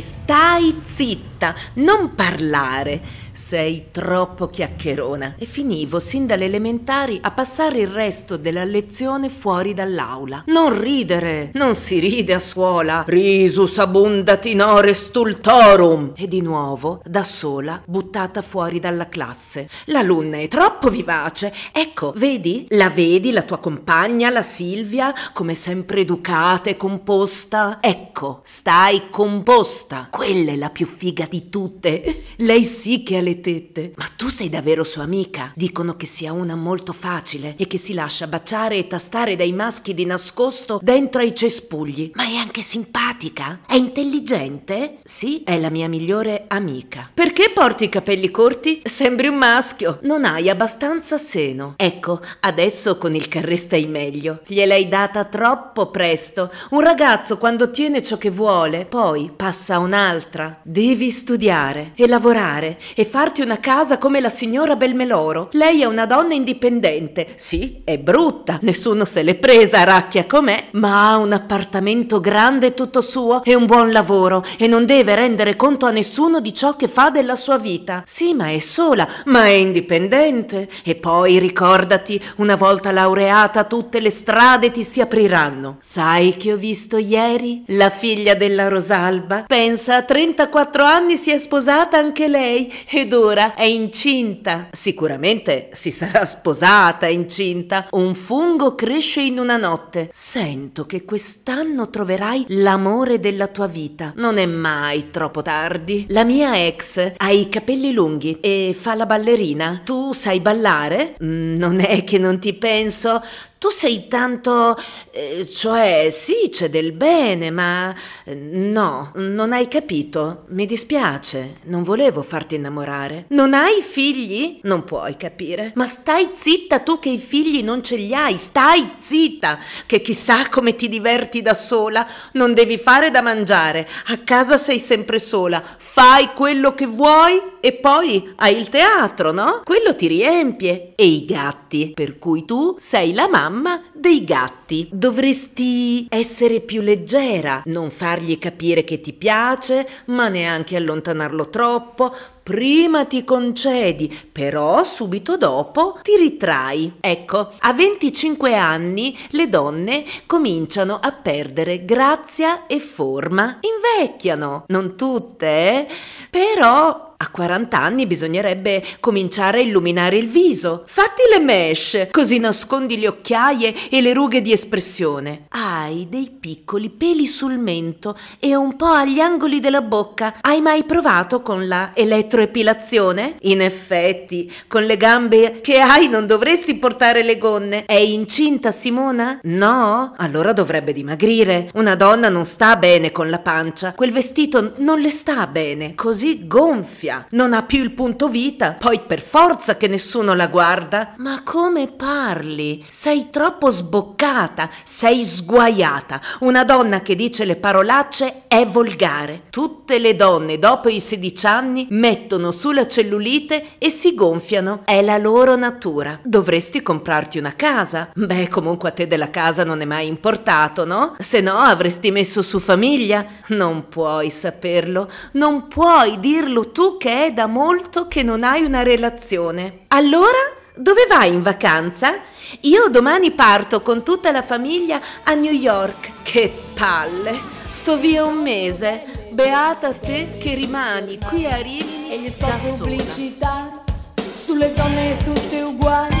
stai zitta, non parlare. Sei troppo chiacchierona e finivo sin dalle elementari a passare il resto della lezione fuori dall'aula. Non ridere, non si ride a scuola. Risus abundat in ore stultorum. E di nuovo, da sola, buttata fuori dalla classe. L'alunna è troppo vivace. Ecco, vedi? La vedi la tua compagna, la Silvia, come sempre educata e composta? Ecco, stai composta. Quella è la più figa di tutte. Lei sì che ha le tette. Ma tu sei davvero sua amica? Dicono che sia una molto facile e che si lascia baciare e tastare dai maschi di nascosto dentro ai cespugli. Ma è anche simpatica? È intelligente? Sì, è la mia migliore amica. Perché porti i capelli corti? Sembri un maschio. Non hai abbastanza seno. Ecco, adesso con il carré stai meglio. Gliel'hai data troppo presto. Un ragazzo quando ottiene ciò che vuole, poi passa a un'altra. Devi studiare e lavorare e fare farti una casa come la signora Belmeloro. Lei è una donna indipendente. Sì, è brutta, nessuno se l'è presa, racchia com'è, ma ha un appartamento grande tutto suo e un buon lavoro e non deve rendere conto a nessuno di ciò che fa della sua vita. Sì, ma è sola, ma è indipendente. E poi ricordati, una volta laureata tutte le strade ti si apriranno. Sai che ho visto ieri? La figlia della Rosalba. Pensa, a 34 anni si è sposata anche lei e ed ora è incinta. Sicuramente si sarà sposata incinta. Un fungo cresce in una notte. Sento che quest'anno troverai l'amore della tua vita. Non è mai troppo tardi. La mia ex ha i capelli lunghi e fa la ballerina. Tu sai ballare? Mm, non è che non ti penso. Tu sei tanto... Eh, cioè, sì, c'è del bene, ma... Eh, no, non hai capito. Mi dispiace, non volevo farti innamorare. Non hai figli? Non puoi capire. Ma stai zitta tu che i figli non ce li hai, stai zitta, che chissà come ti diverti da sola. Non devi fare da mangiare, a casa sei sempre sola. Fai quello che vuoi e poi hai il teatro, no? Quello ti riempie. E i gatti, per cui tu sei la mamma mamma dei gatti. Dovresti essere più leggera, non fargli capire che ti piace, ma neanche allontanarlo troppo. Prima ti concedi, però subito dopo ti ritrai. Ecco, a 25 anni le donne cominciano a perdere grazia e forma. Invecchiano, non tutte, eh? Però a 40 anni bisognerebbe cominciare a illuminare il viso. Fatti le mesh, così nascondi le occhiaie e le rughe di espressione. Hai dei piccoli peli sul mento e un po' agli angoli della bocca. Hai mai provato con la elettroepilazione? In effetti, con le gambe che hai non dovresti portare le gonne. È incinta Simona? No? Allora dovrebbe dimagrire. Una donna non sta bene con la pancia. Quel vestito non le sta bene. Così gonfia gonfia, non ha più il punto vita, poi per forza che nessuno la guarda. Ma come parli? Sei troppo sboccata, sei sguaiata. Una donna che dice le parolacce è volgare. Tutte le donne dopo i 16 anni mettono sulla cellulite e si gonfiano. È la loro natura. Dovresti comprarti una casa. Beh, comunque a te della casa non è mai importato, no? Se no avresti messo su famiglia. Non puoi saperlo, non puoi dirlo tu che è da molto che non hai una relazione. Allora, dove vai in vacanza? Io domani parto con tutta la famiglia a New York. Che palle! Sto via un mese. Beata te che rimani qui a Rimini e gli spot pubblicità sulle donne tutte uguali.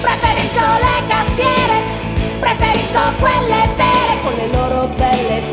Preferisco le cassiere, preferisco quelle vere con le loro belle